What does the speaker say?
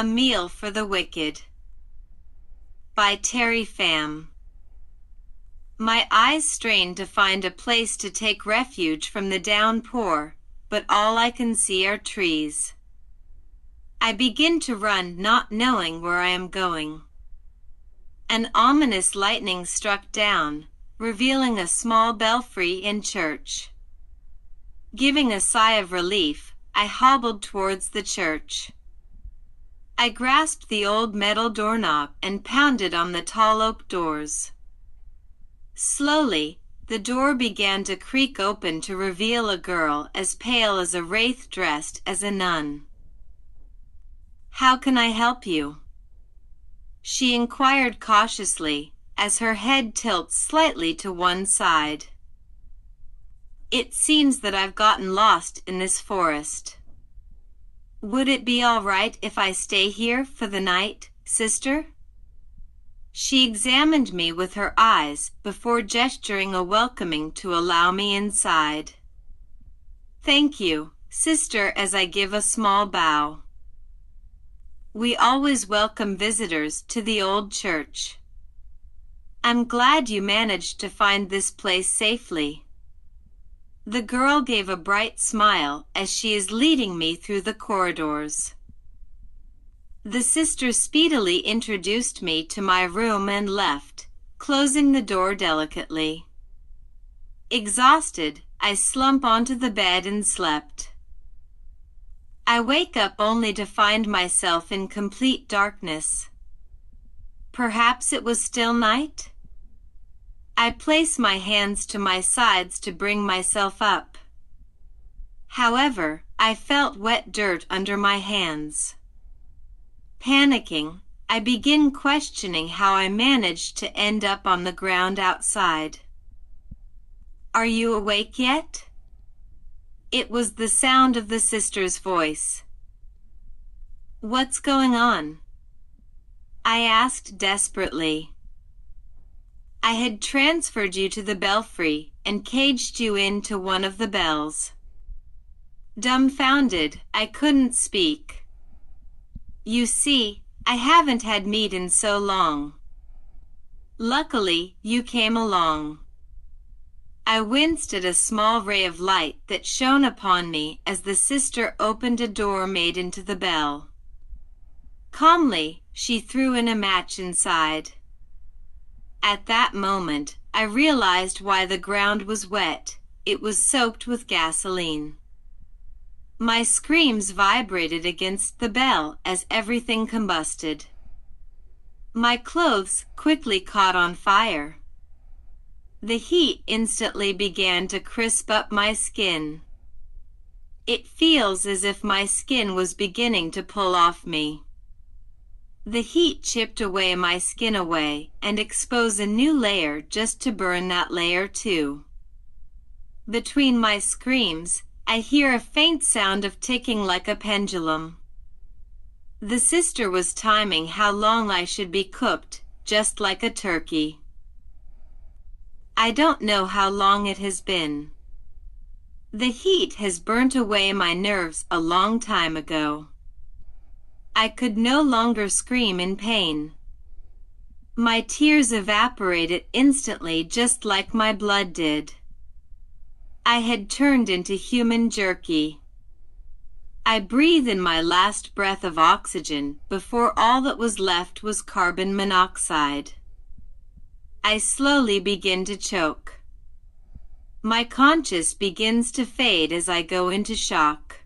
A Meal for the Wicked by Terry Pham. My eyes strain to find a place to take refuge from the downpour, but all I can see are trees. I begin to run not knowing where I am going. An ominous lightning struck down, revealing a small belfry in church. Giving a sigh of relief, I hobbled towards the church. I grasped the old metal doorknob and pounded on the tall oak doors. Slowly, the door began to creak open to reveal a girl as pale as a wraith dressed as a nun. How can I help you? She inquired cautiously, as her head tilts slightly to one side. It seems that I've gotten lost in this forest. Would it be all right if I stay here for the night, sister? She examined me with her eyes before gesturing a welcoming to allow me inside. Thank you, sister, as I give a small bow. We always welcome visitors to the old church. I'm glad you managed to find this place safely. The girl gave a bright smile as she is leading me through the corridors. The sister speedily introduced me to my room and left, closing the door delicately. Exhausted, I slump onto the bed and slept. I wake up only to find myself in complete darkness. Perhaps it was still night? I place my hands to my sides to bring myself up. However, I felt wet dirt under my hands. Panicking, I begin questioning how I managed to end up on the ground outside. Are you awake yet? It was the sound of the sister's voice. What's going on? I asked desperately. I had transferred you to the belfry and caged you into one of the bells. Dumbfounded, I couldn't speak. You see, I haven't had meat in so long. Luckily, you came along. I winced at a small ray of light that shone upon me as the sister opened a door made into the bell. Calmly, she threw in a match inside. At that moment, I realized why the ground was wet. It was soaked with gasoline. My screams vibrated against the bell as everything combusted. My clothes quickly caught on fire. The heat instantly began to crisp up my skin. It feels as if my skin was beginning to pull off me. The heat chipped away my skin away and exposed a new layer just to burn that layer too. Between my screams, I hear a faint sound of ticking like a pendulum. The sister was timing how long I should be cooked, just like a turkey. I don't know how long it has been. The heat has burnt away my nerves a long time ago. I could no longer scream in pain. My tears evaporated instantly just like my blood did. I had turned into human jerky. I breathed in my last breath of oxygen before all that was left was carbon monoxide. I slowly begin to choke. My conscience begins to fade as I go into shock.